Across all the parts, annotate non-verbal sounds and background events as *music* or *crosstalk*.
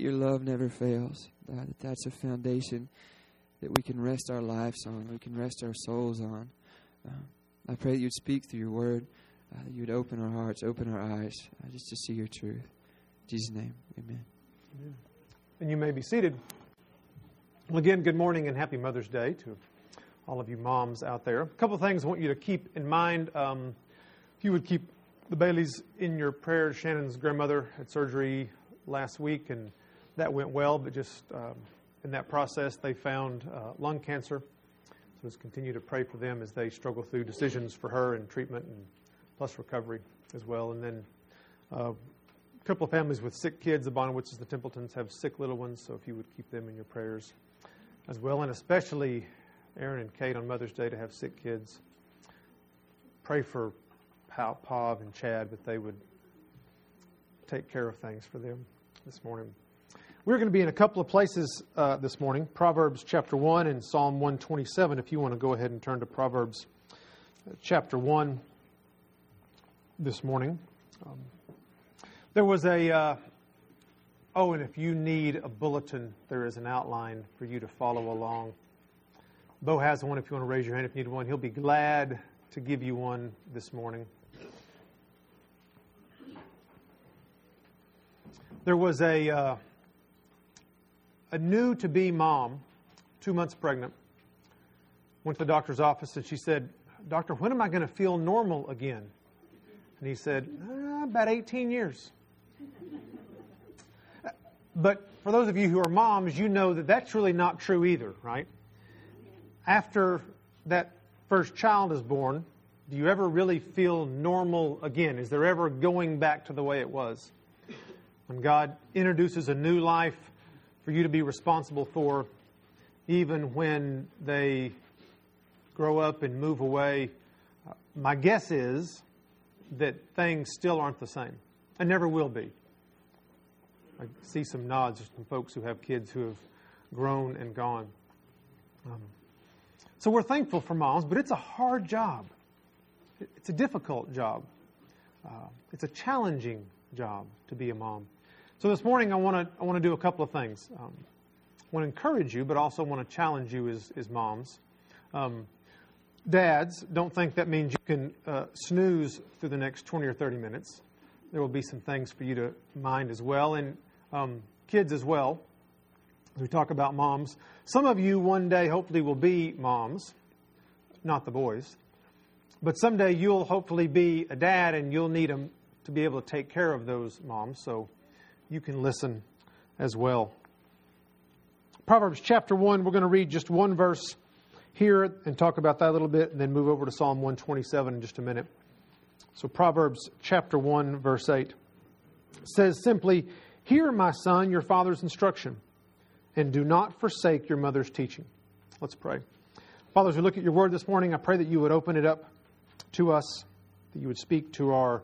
your love never fails. God, that that's a foundation that we can rest our lives on, we can rest our souls on. Um, I pray that you'd speak through your word, uh, that you'd open our hearts, open our eyes, uh, just to see your truth. In Jesus' name, amen. amen. And you may be seated. Well, again, good morning and happy Mother's Day to all of you moms out there. A couple of things I want you to keep in mind. Um, if you would keep the Baileys in your prayers, Shannon's grandmother had surgery last week, and that went well, but just um, in that process, they found uh, lung cancer. So let's continue to pray for them as they struggle through decisions for her and treatment and plus recovery as well. And then uh, a couple of families with sick kids, the Bonowitz, the Templetons, have sick little ones, so if you would keep them in your prayers as well, and especially Aaron and Kate on Mother's Day to have sick kids. Pray for Pav and Chad that they would take care of things for them this morning. We're going to be in a couple of places uh, this morning Proverbs chapter 1 and Psalm 127. If you want to go ahead and turn to Proverbs uh, chapter 1 this morning. Um, there was a, uh, oh, and if you need a bulletin, there is an outline for you to follow along. Bo has one if you want to raise your hand if you need one. He'll be glad to give you one this morning. There was a. Uh, a new to be mom, two months pregnant, went to the doctor's office and she said, Doctor, when am I going to feel normal again? And he said, uh, About 18 years. *laughs* But for those of you who are moms, you know that that's really not true either, right? After that first child is born, do you ever really feel normal again? Is there ever going back to the way it was? When God introduces a new life, for you to be responsible for, even when they grow up and move away. Uh, my guess is that things still aren't the same and never will be. I see some nods from folks who have kids who have grown and gone. Um, so we're thankful for moms, but it's a hard job. It's a difficult job. Uh, it's a challenging job to be a mom. So this morning, I want to I want to do a couple of things. Um, I want to encourage you, but also want to challenge you as as moms. Um, dads, don't think that means you can uh, snooze through the next 20 or 30 minutes. There will be some things for you to mind as well, and um, kids as well. As we talk about moms, some of you one day hopefully will be moms, not the boys, but someday you'll hopefully be a dad, and you'll need them to be able to take care of those moms. So you can listen as well. Proverbs chapter 1, we're going to read just one verse here and talk about that a little bit, and then move over to Psalm 127 in just a minute. So, Proverbs chapter 1, verse 8 says simply, Hear, my son, your father's instruction, and do not forsake your mother's teaching. Let's pray. Father, as we look at your word this morning, I pray that you would open it up to us, that you would speak to our,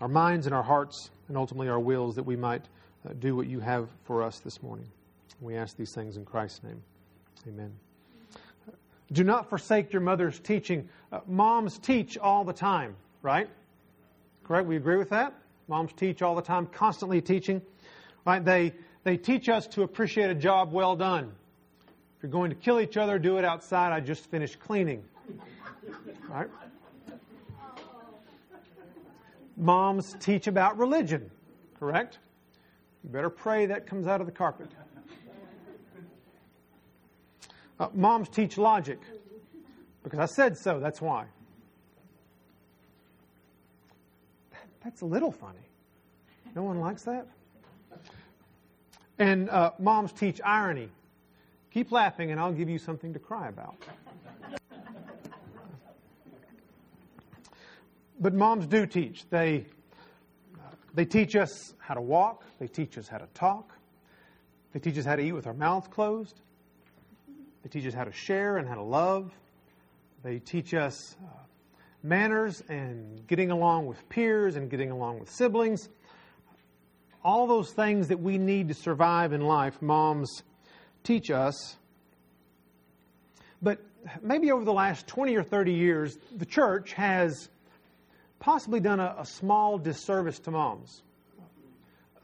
our minds and our hearts and ultimately our wills that we might uh, do what you have for us this morning. We ask these things in Christ's name. Amen. Do not forsake your mother's teaching. Uh, moms teach all the time, right? Correct? We agree with that? Moms teach all the time, constantly teaching. Right? They, they teach us to appreciate a job well done. If you're going to kill each other, do it outside. I just finished cleaning. Right? Moms teach about religion, correct? You better pray that comes out of the carpet. Uh, moms teach logic because I said so, that's why. That's a little funny. No one likes that? And uh, moms teach irony. Keep laughing, and I'll give you something to cry about. But moms do teach. They, they teach us how to walk, they teach us how to talk, they teach us how to eat with our mouths closed, they teach us how to share and how to love, they teach us uh, manners and getting along with peers and getting along with siblings. All those things that we need to survive in life, moms teach us. But maybe over the last 20 or 30 years, the church has possibly done a, a small disservice to moms.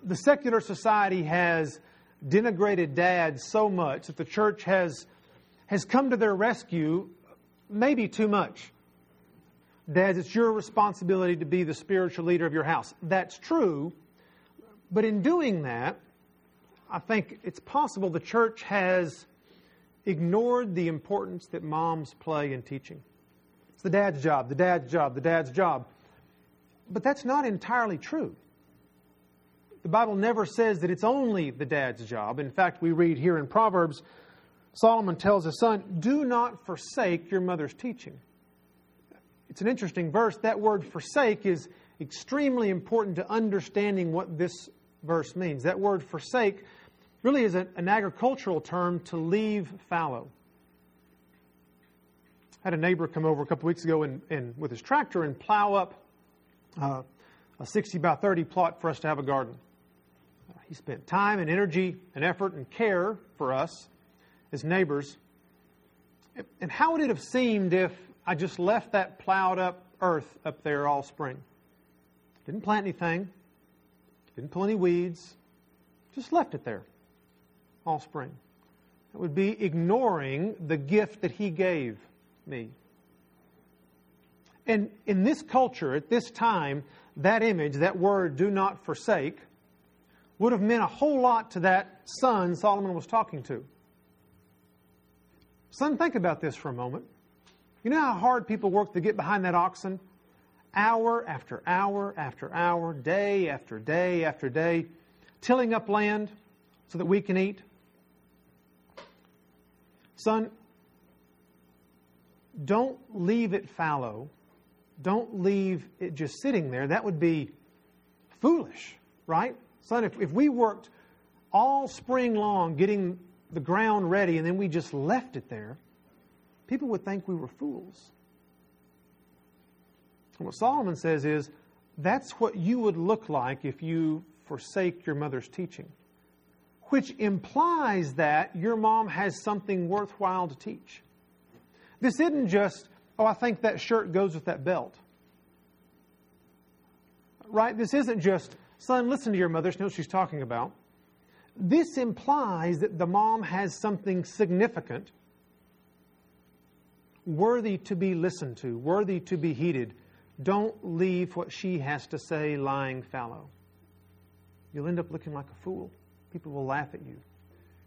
the secular society has denigrated dads so much that the church has, has come to their rescue maybe too much. Dads, it's your responsibility to be the spiritual leader of your house. That's true. But in doing that, I think it's possible the church has ignored the importance that moms play in teaching. It's the dad's job, the dad's job, the dad's job. But that's not entirely true. The Bible never says that it's only the dad's job. In fact, we read here in Proverbs, Solomon tells his son, Do not forsake your mother's teaching. It's an interesting verse. That word forsake is extremely important to understanding what this verse means. That word forsake really is an, agricultural term to leave fallow. I had a neighbor come over a couple weeks ago and, and with his tractor and plow up uh, a 60 by 30 plot for us to have a garden. He spent time and energy and effort and care for us as neighbors. And how would it have seemed if I just left that plowed up earth up there all spring. Didn't plant anything, didn't pull any weeds, just left it there all spring. It would be ignoring the gift that He gave me. And in this culture, at this time, that image, that word, do not forsake, would have meant a whole lot to that son Solomon was talking to. Son, think about this for a moment. You know how hard people work to get behind that oxen? Hour after hour after hour, day after day after day, tilling up land so that we can eat. Son, don't leave it fallow. Don't leave it just sitting there. That would be foolish, right? Son, if, if we worked all spring long getting the ground ready and then we just left it there, people would think we were fools. And what Solomon says is that's what you would look like if you forsake your mother's teaching, which implies that your mom has something worthwhile to teach. This isn't just, oh, I think that shirt goes with that belt. Right? This isn't just, son, listen to your mother, she knows what she's talking about. This implies that the mom has something significant worthy to be listened to, worthy to be heeded. Don't leave what she has to say lying fallow. You'll end up looking like a fool. People will laugh at you.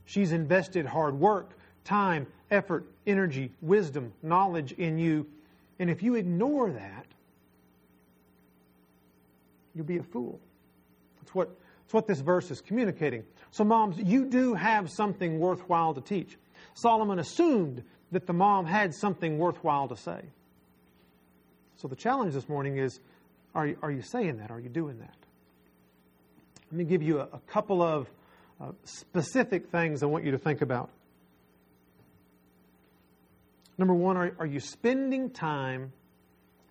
She's invested hard work, time, effort, energy, wisdom, knowledge in you. And if you ignore that, you'll be a fool. That's what, that's what this verse is communicating. So, moms, you do have something worthwhile to teach. Solomon assumed that the mom had something worthwhile to say. So the challenge this morning is are you, are you saying that? Are you doing that? Let me give you a, a couple of uh, specific things I want you to think about. Number one, are, are you spending time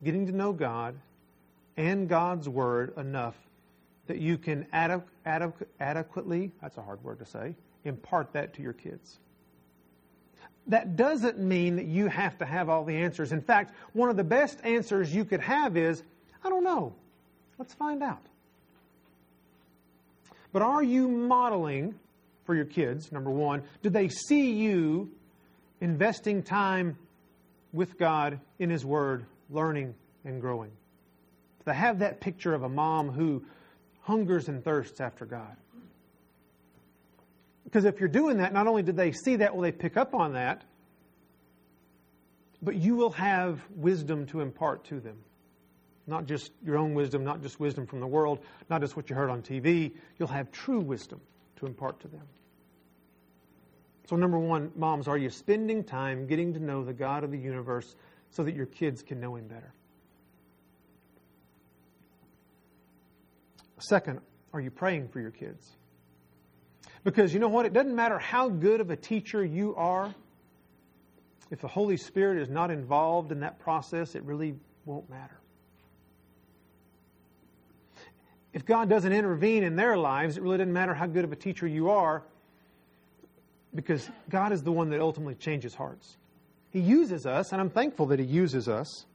getting to know God and God's Word enough that you can adequ- adequ- adequately, that's a hard word to say, impart that to your kids? that doesn't mean that you have to have all the answers. In fact, one of the best answers you could have is, I don't know. Let's find out. But are you modeling for your kids, number one? Do they see you investing time with God in His Word, learning and growing? To have that picture of a mom who hungers and thirsts after God? Because if you're doing that, not only do they see that, will they pick up on that, but you will have wisdom to impart to them. Not just your own wisdom, not just wisdom from the world, not just what you heard on TV. You'll have true wisdom to impart to them. So, number one, moms, are you spending time getting to know the God of the universe so that your kids can know Him better? Second, are you praying for your kids? Because you know what? It doesn't matter how good of a teacher you are, if the Holy Spirit is not involved in that process, it really won't matter. If God doesn't intervene in their lives, it really doesn't matter how good of a teacher you are, because God is the one that ultimately changes hearts. He uses us, and I'm thankful that He uses us.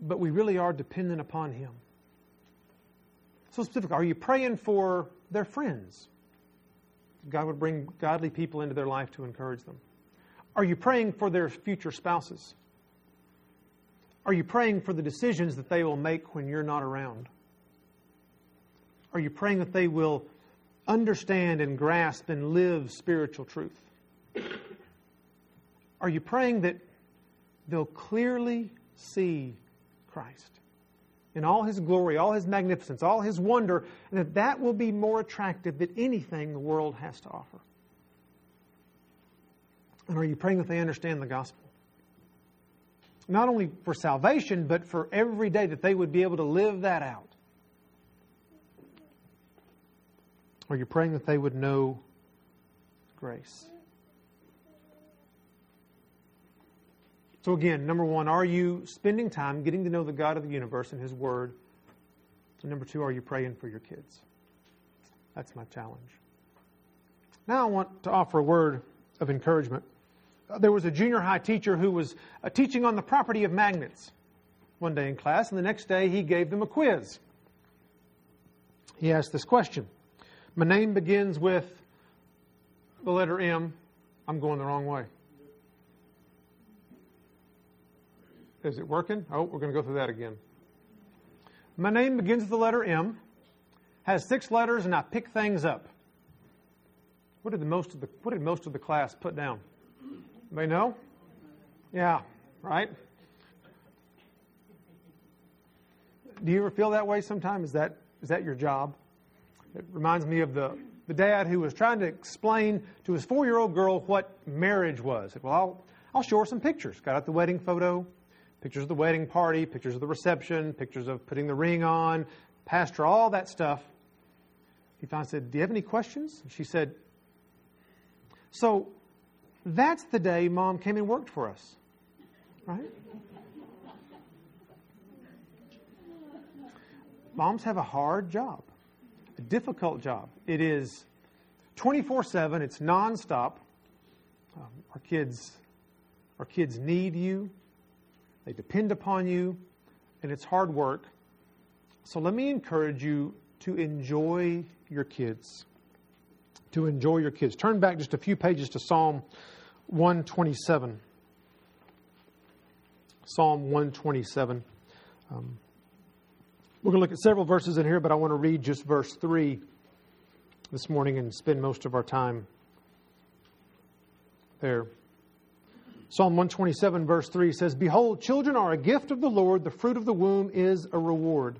But we really are dependent upon Him. So specific. Are you praying for their friends? God would bring godly people into their life to encourage them. Are you praying for their future spouses? Are you praying for the decisions that they will make when you're not around? Are you praying that they will understand and grasp and live spiritual truth? Are you praying that they'll clearly see Christ in all his glory, all his magnificence, all his wonder, and that that will be more attractive than anything the world has to offer? And are you praying that they understand the gospel? Not only for salvation, but for every day that they would be able to live that out. Are you praying that they would know grace? So, again, number one, are you spending time getting to know the God of the universe and His Word? And number two, are you praying for your kids? That's my challenge. Now, I want to offer a word of encouragement. Uh, there was a junior high teacher who was uh, teaching on the property of magnets one day in class, and the next day he gave them a quiz. He asked this question My name begins with the letter M. I'm going the wrong way. Is it working? Oh, we're going to go through that again. My name begins with the letter M, has six letters, and I pick things up. What did the most of the what did most of the class put down? They know? Yeah, right? Do you ever feel that way sometimes? Is that is that your job? It reminds me of the, the dad who was trying to explain to his four year old girl what marriage was. Said, well, I'll, I'll show her some pictures. Got out the wedding photo, pictures of the wedding party, pictures of the reception, pictures of putting the ring on, pastor, all that stuff. He finally said, Do you have any questions? She said, So that's the day mom came and worked for us, right? Moms have a hard job, a difficult job. It is 24 7, it's nonstop. Um, our kids, our kids need you. They depend upon you, and it's hard work. So let me encourage you to enjoy your kids. To enjoy your kids. Turn back just a few pages to Psalm 127. Psalm 127. Um, we're going to look at several verses in here, but I want to read just verse 3 this morning and spend most of our time there. Psalm 127, verse 3 says, Behold, children are a gift of the Lord, the fruit of the womb is a reward.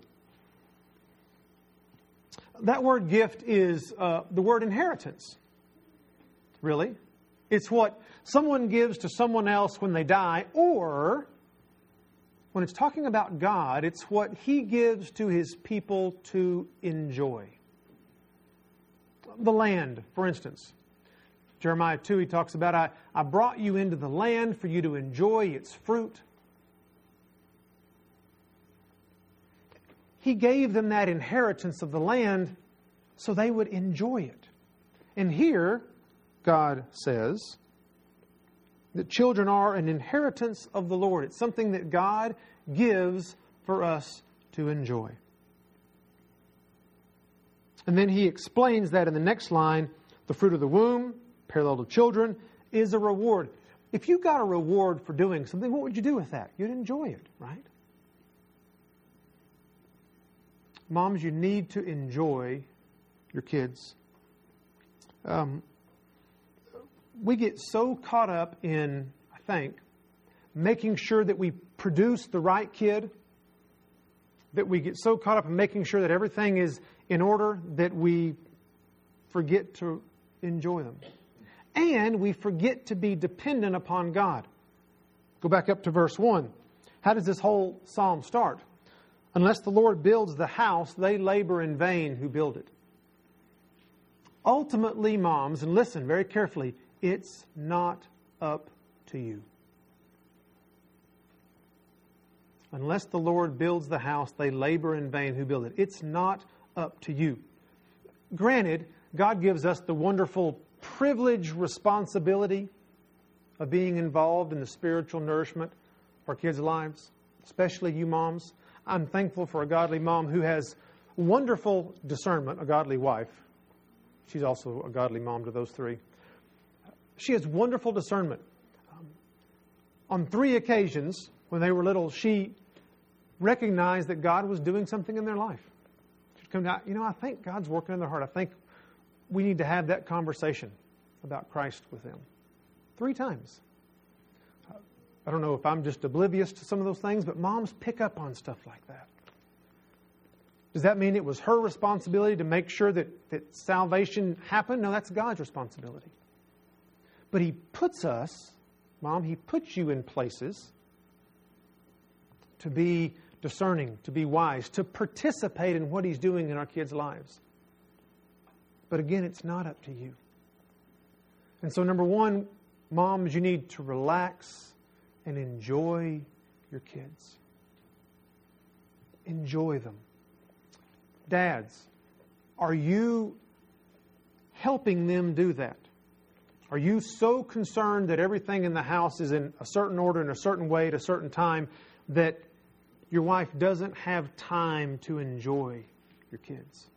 That word gift is uh, the word inheritance. Really? It's what someone gives to someone else when they die, or when it's talking about God, it's what He gives to His people to enjoy. The land, for instance. Jeremiah 2, he talks about, I, I brought you into the land for you to enjoy its fruit. He gave them that inheritance of the land so they would enjoy it. And here, God says that children are an inheritance of the Lord. It's something that God gives for us to enjoy. And then he explains that in the next line the fruit of the womb, parallel to children, is a reward. If you got a reward for doing something, what would you do with that? You'd enjoy it, right? Moms, you need to enjoy your kids. Um, we get so caught up in, I think, making sure that we produce the right kid, that we get so caught up in making sure that everything is in order that we forget to enjoy them and we forget to be dependent upon God. Go back up to verse 1. How does this whole psalm start? Unless the Lord builds the house, they labor in vain who build it. Ultimately, moms, and listen very carefully, it's not up to you. Unless the Lord builds the house, they labor in vain who build it. It's not up to you. Granted, God gives us the wonderful privilege, responsibility of being involved in the spiritual nourishment of our kids' lives, especially you moms. I'm thankful for a godly mom who has wonderful discernment, a godly wife. She's also a godly mom to those three. She has wonderful discernment. Um, on three occasions, when they were little, she recognized that God was doing something in their life. She'd come down, you know, I think God's working in their heart. I think we need to have that conversation about Christ with them. Three times. I don't know if I'm just oblivious to some of those things, but moms pick up on stuff like that. Does that mean it was her responsibility to make sure that, that salvation happened? No, that's God's responsibility. But He puts us, Mom, He puts you in places to be discerning, to be wise, to participate in what He's doing in our kids' lives. But again, it's not up to you. And so, number one, moms, you need to relax and enjoy your kids. Enjoy them. Dads, are you helping them do that? Are you so concerned that everything in the house is in a certain order, in a certain way, at a certain time, that your wife doesn't have time to enjoy your kids?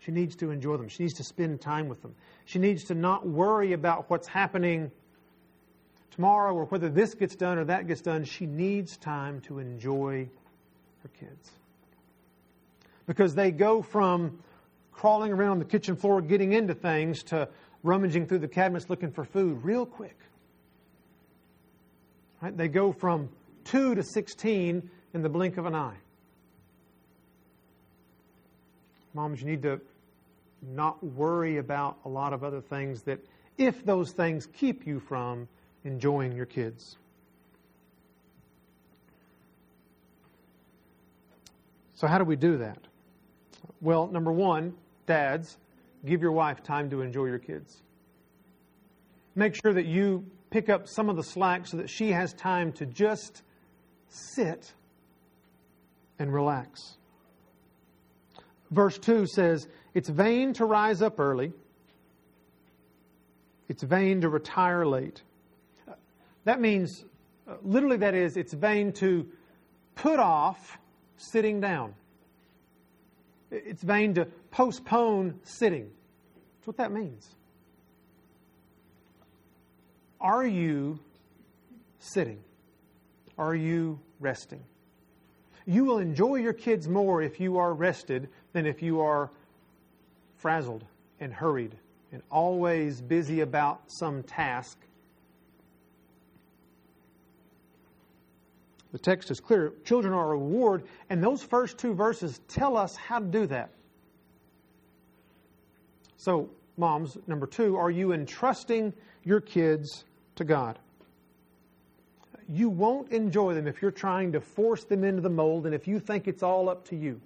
She needs to enjoy them. She needs to spend time with them. She needs to not worry about what's happening tomorrow or whether this gets done or that gets done. She needs time to enjoy her kids. Because they go from crawling around the kitchen floor getting into things to rummaging through the cabinets looking for food real quick. Right? They go from 2 to 16 in the blink of an eye. Moms, you need to not worry about a lot of other things that, if those things keep you from enjoying your kids. So, how do we do that? Well, number one, dads, give your wife time to enjoy your kids. Make sure that you pick up some of the slack so that she has time to just sit and relax. Verse 2 says, It's vain to rise up early, it's vain to retire late. That means, literally, that is, it's vain to put off sitting down. It's vain to postpone sitting. That's what that means. Are you sitting? Are you resting? You will enjoy your kids more if you are rested than if you are frazzled and hurried and always busy about some task. The text is clear. Children are a reward, and those first two verses tell us how to do that. So, moms, number two, are you entrusting your kids to God? You won't enjoy them if you're trying to force them into the mold and if you think it's all up to you.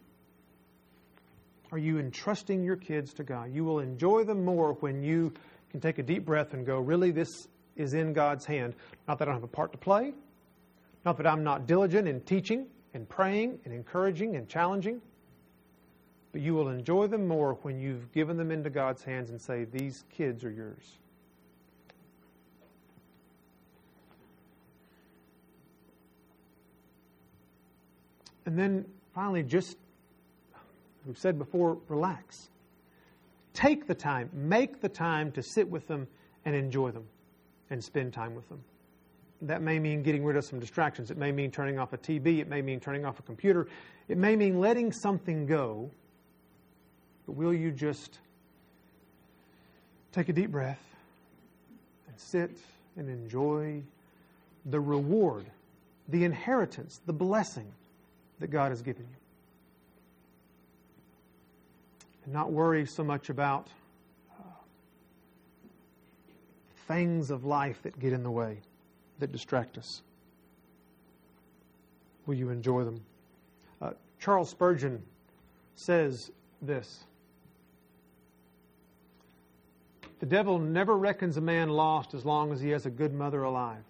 Are you entrusting your kids to God? You will enjoy them more when you can take a deep breath and go, really, this is in God's hand. Not that I don't have a part to play, not that I'm not diligent in teaching and praying and encouraging and challenging, but you will enjoy them more when you've given them into God's hands and say, These kids are yours. And then finally, just we've said before, relax. Take the time, make the time to sit with them and enjoy them and spend time with them. That may mean getting rid of some distractions. It may mean turning off a TV. It may mean turning off a computer. It may mean letting something go. But will you just take a deep breath and sit and enjoy the reward, the inheritance, the blessing that God has given you? And not worry so much about uh, things of life that get in the way that distract us. Will you enjoy them? Uh, Charles Spurgeon says this The devil never reckons a man lost as long as he has a good mother alive.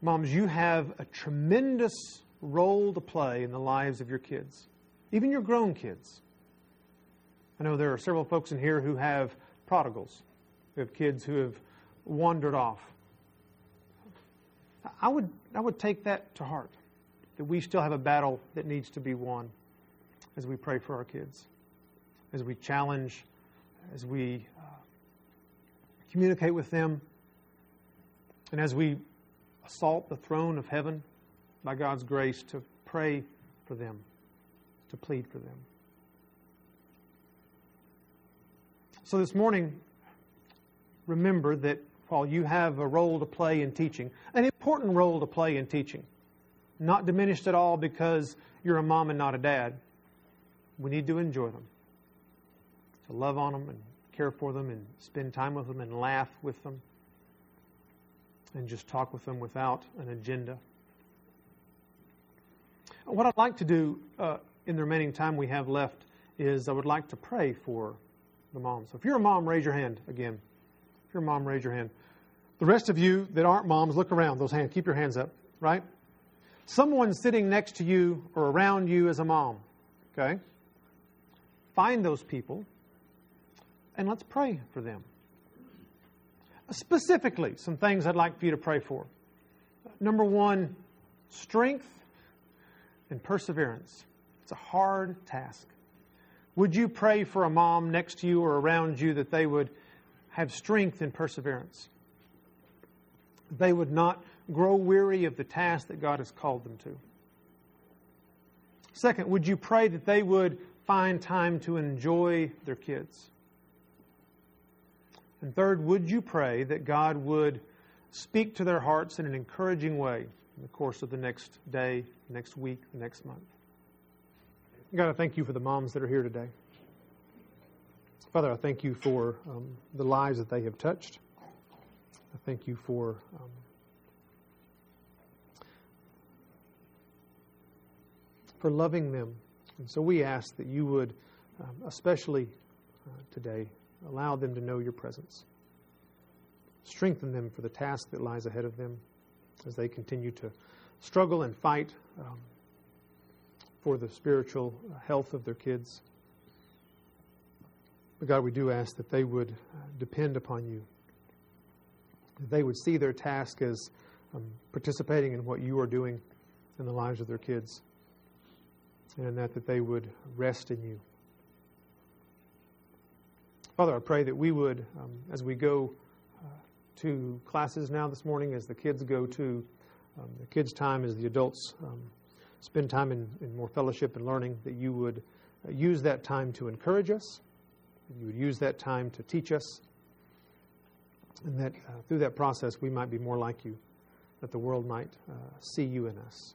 Moms, you have a tremendous role to play in the lives of your kids, even your grown kids. I know there are several folks in here who have prodigals, who have kids who have wandered off. I would, I would take that to heart, that we still have a battle that needs to be won as we pray for our kids, as we challenge, as we uh, communicate with them, and as we assault the throne of heaven by God's grace to pray for them, to plead for them. So this morning, remember that while you have a role to play in teaching, an important role to play in teaching, not diminished at all because you're a mom and not a dad, we need to enjoy them, to love on them and care for them and spend time with them and laugh with them and just talk with them without an agenda. What I'd like to do uh, in the remaining time we have left is I would like to pray for the moms. So if you're a mom, raise your hand again. If you're a mom, raise your hand. The rest of you that aren't moms, look around. Those hands, keep your hands up, right? Someone sitting next to you or around you is a mom, okay? Find those people and let's pray for them. Specifically, some things I'd like for you to pray for. Number one, strength and perseverance. It's a hard task. Would you pray for a mom next to you or around you that they would have strength and perseverance? They would not grow weary of the task that God has called them to. Second, would you pray that they would find time to enjoy their kids? And third, would you pray that God would speak to their hearts in an encouraging way in the course of the next day, next week, next month? God, I thank you for the moms that are here today. Father, I thank you for um, the lives that they have touched. I thank you for um, for loving them. And so we ask that you would, um, especially uh, today, Allow them to know your presence. Strengthen them for the task that lies ahead of them as they continue to struggle and fight um, for the spiritual health of their kids. But God, we do ask that they would uh, depend upon you. That they would see their task as um, participating in what you are doing in the lives of their kids. And that, that they would rest in you. Father, I pray that we would, um, as we go uh, to classes now this morning, as the kids go to um, the kids' time, as the adults um, spend time in, in, more fellowship and learning, that you would uh, use that time to encourage us, you would use that time to teach us, and that uh, through that process we might be more like you, that the world might uh, see you in us.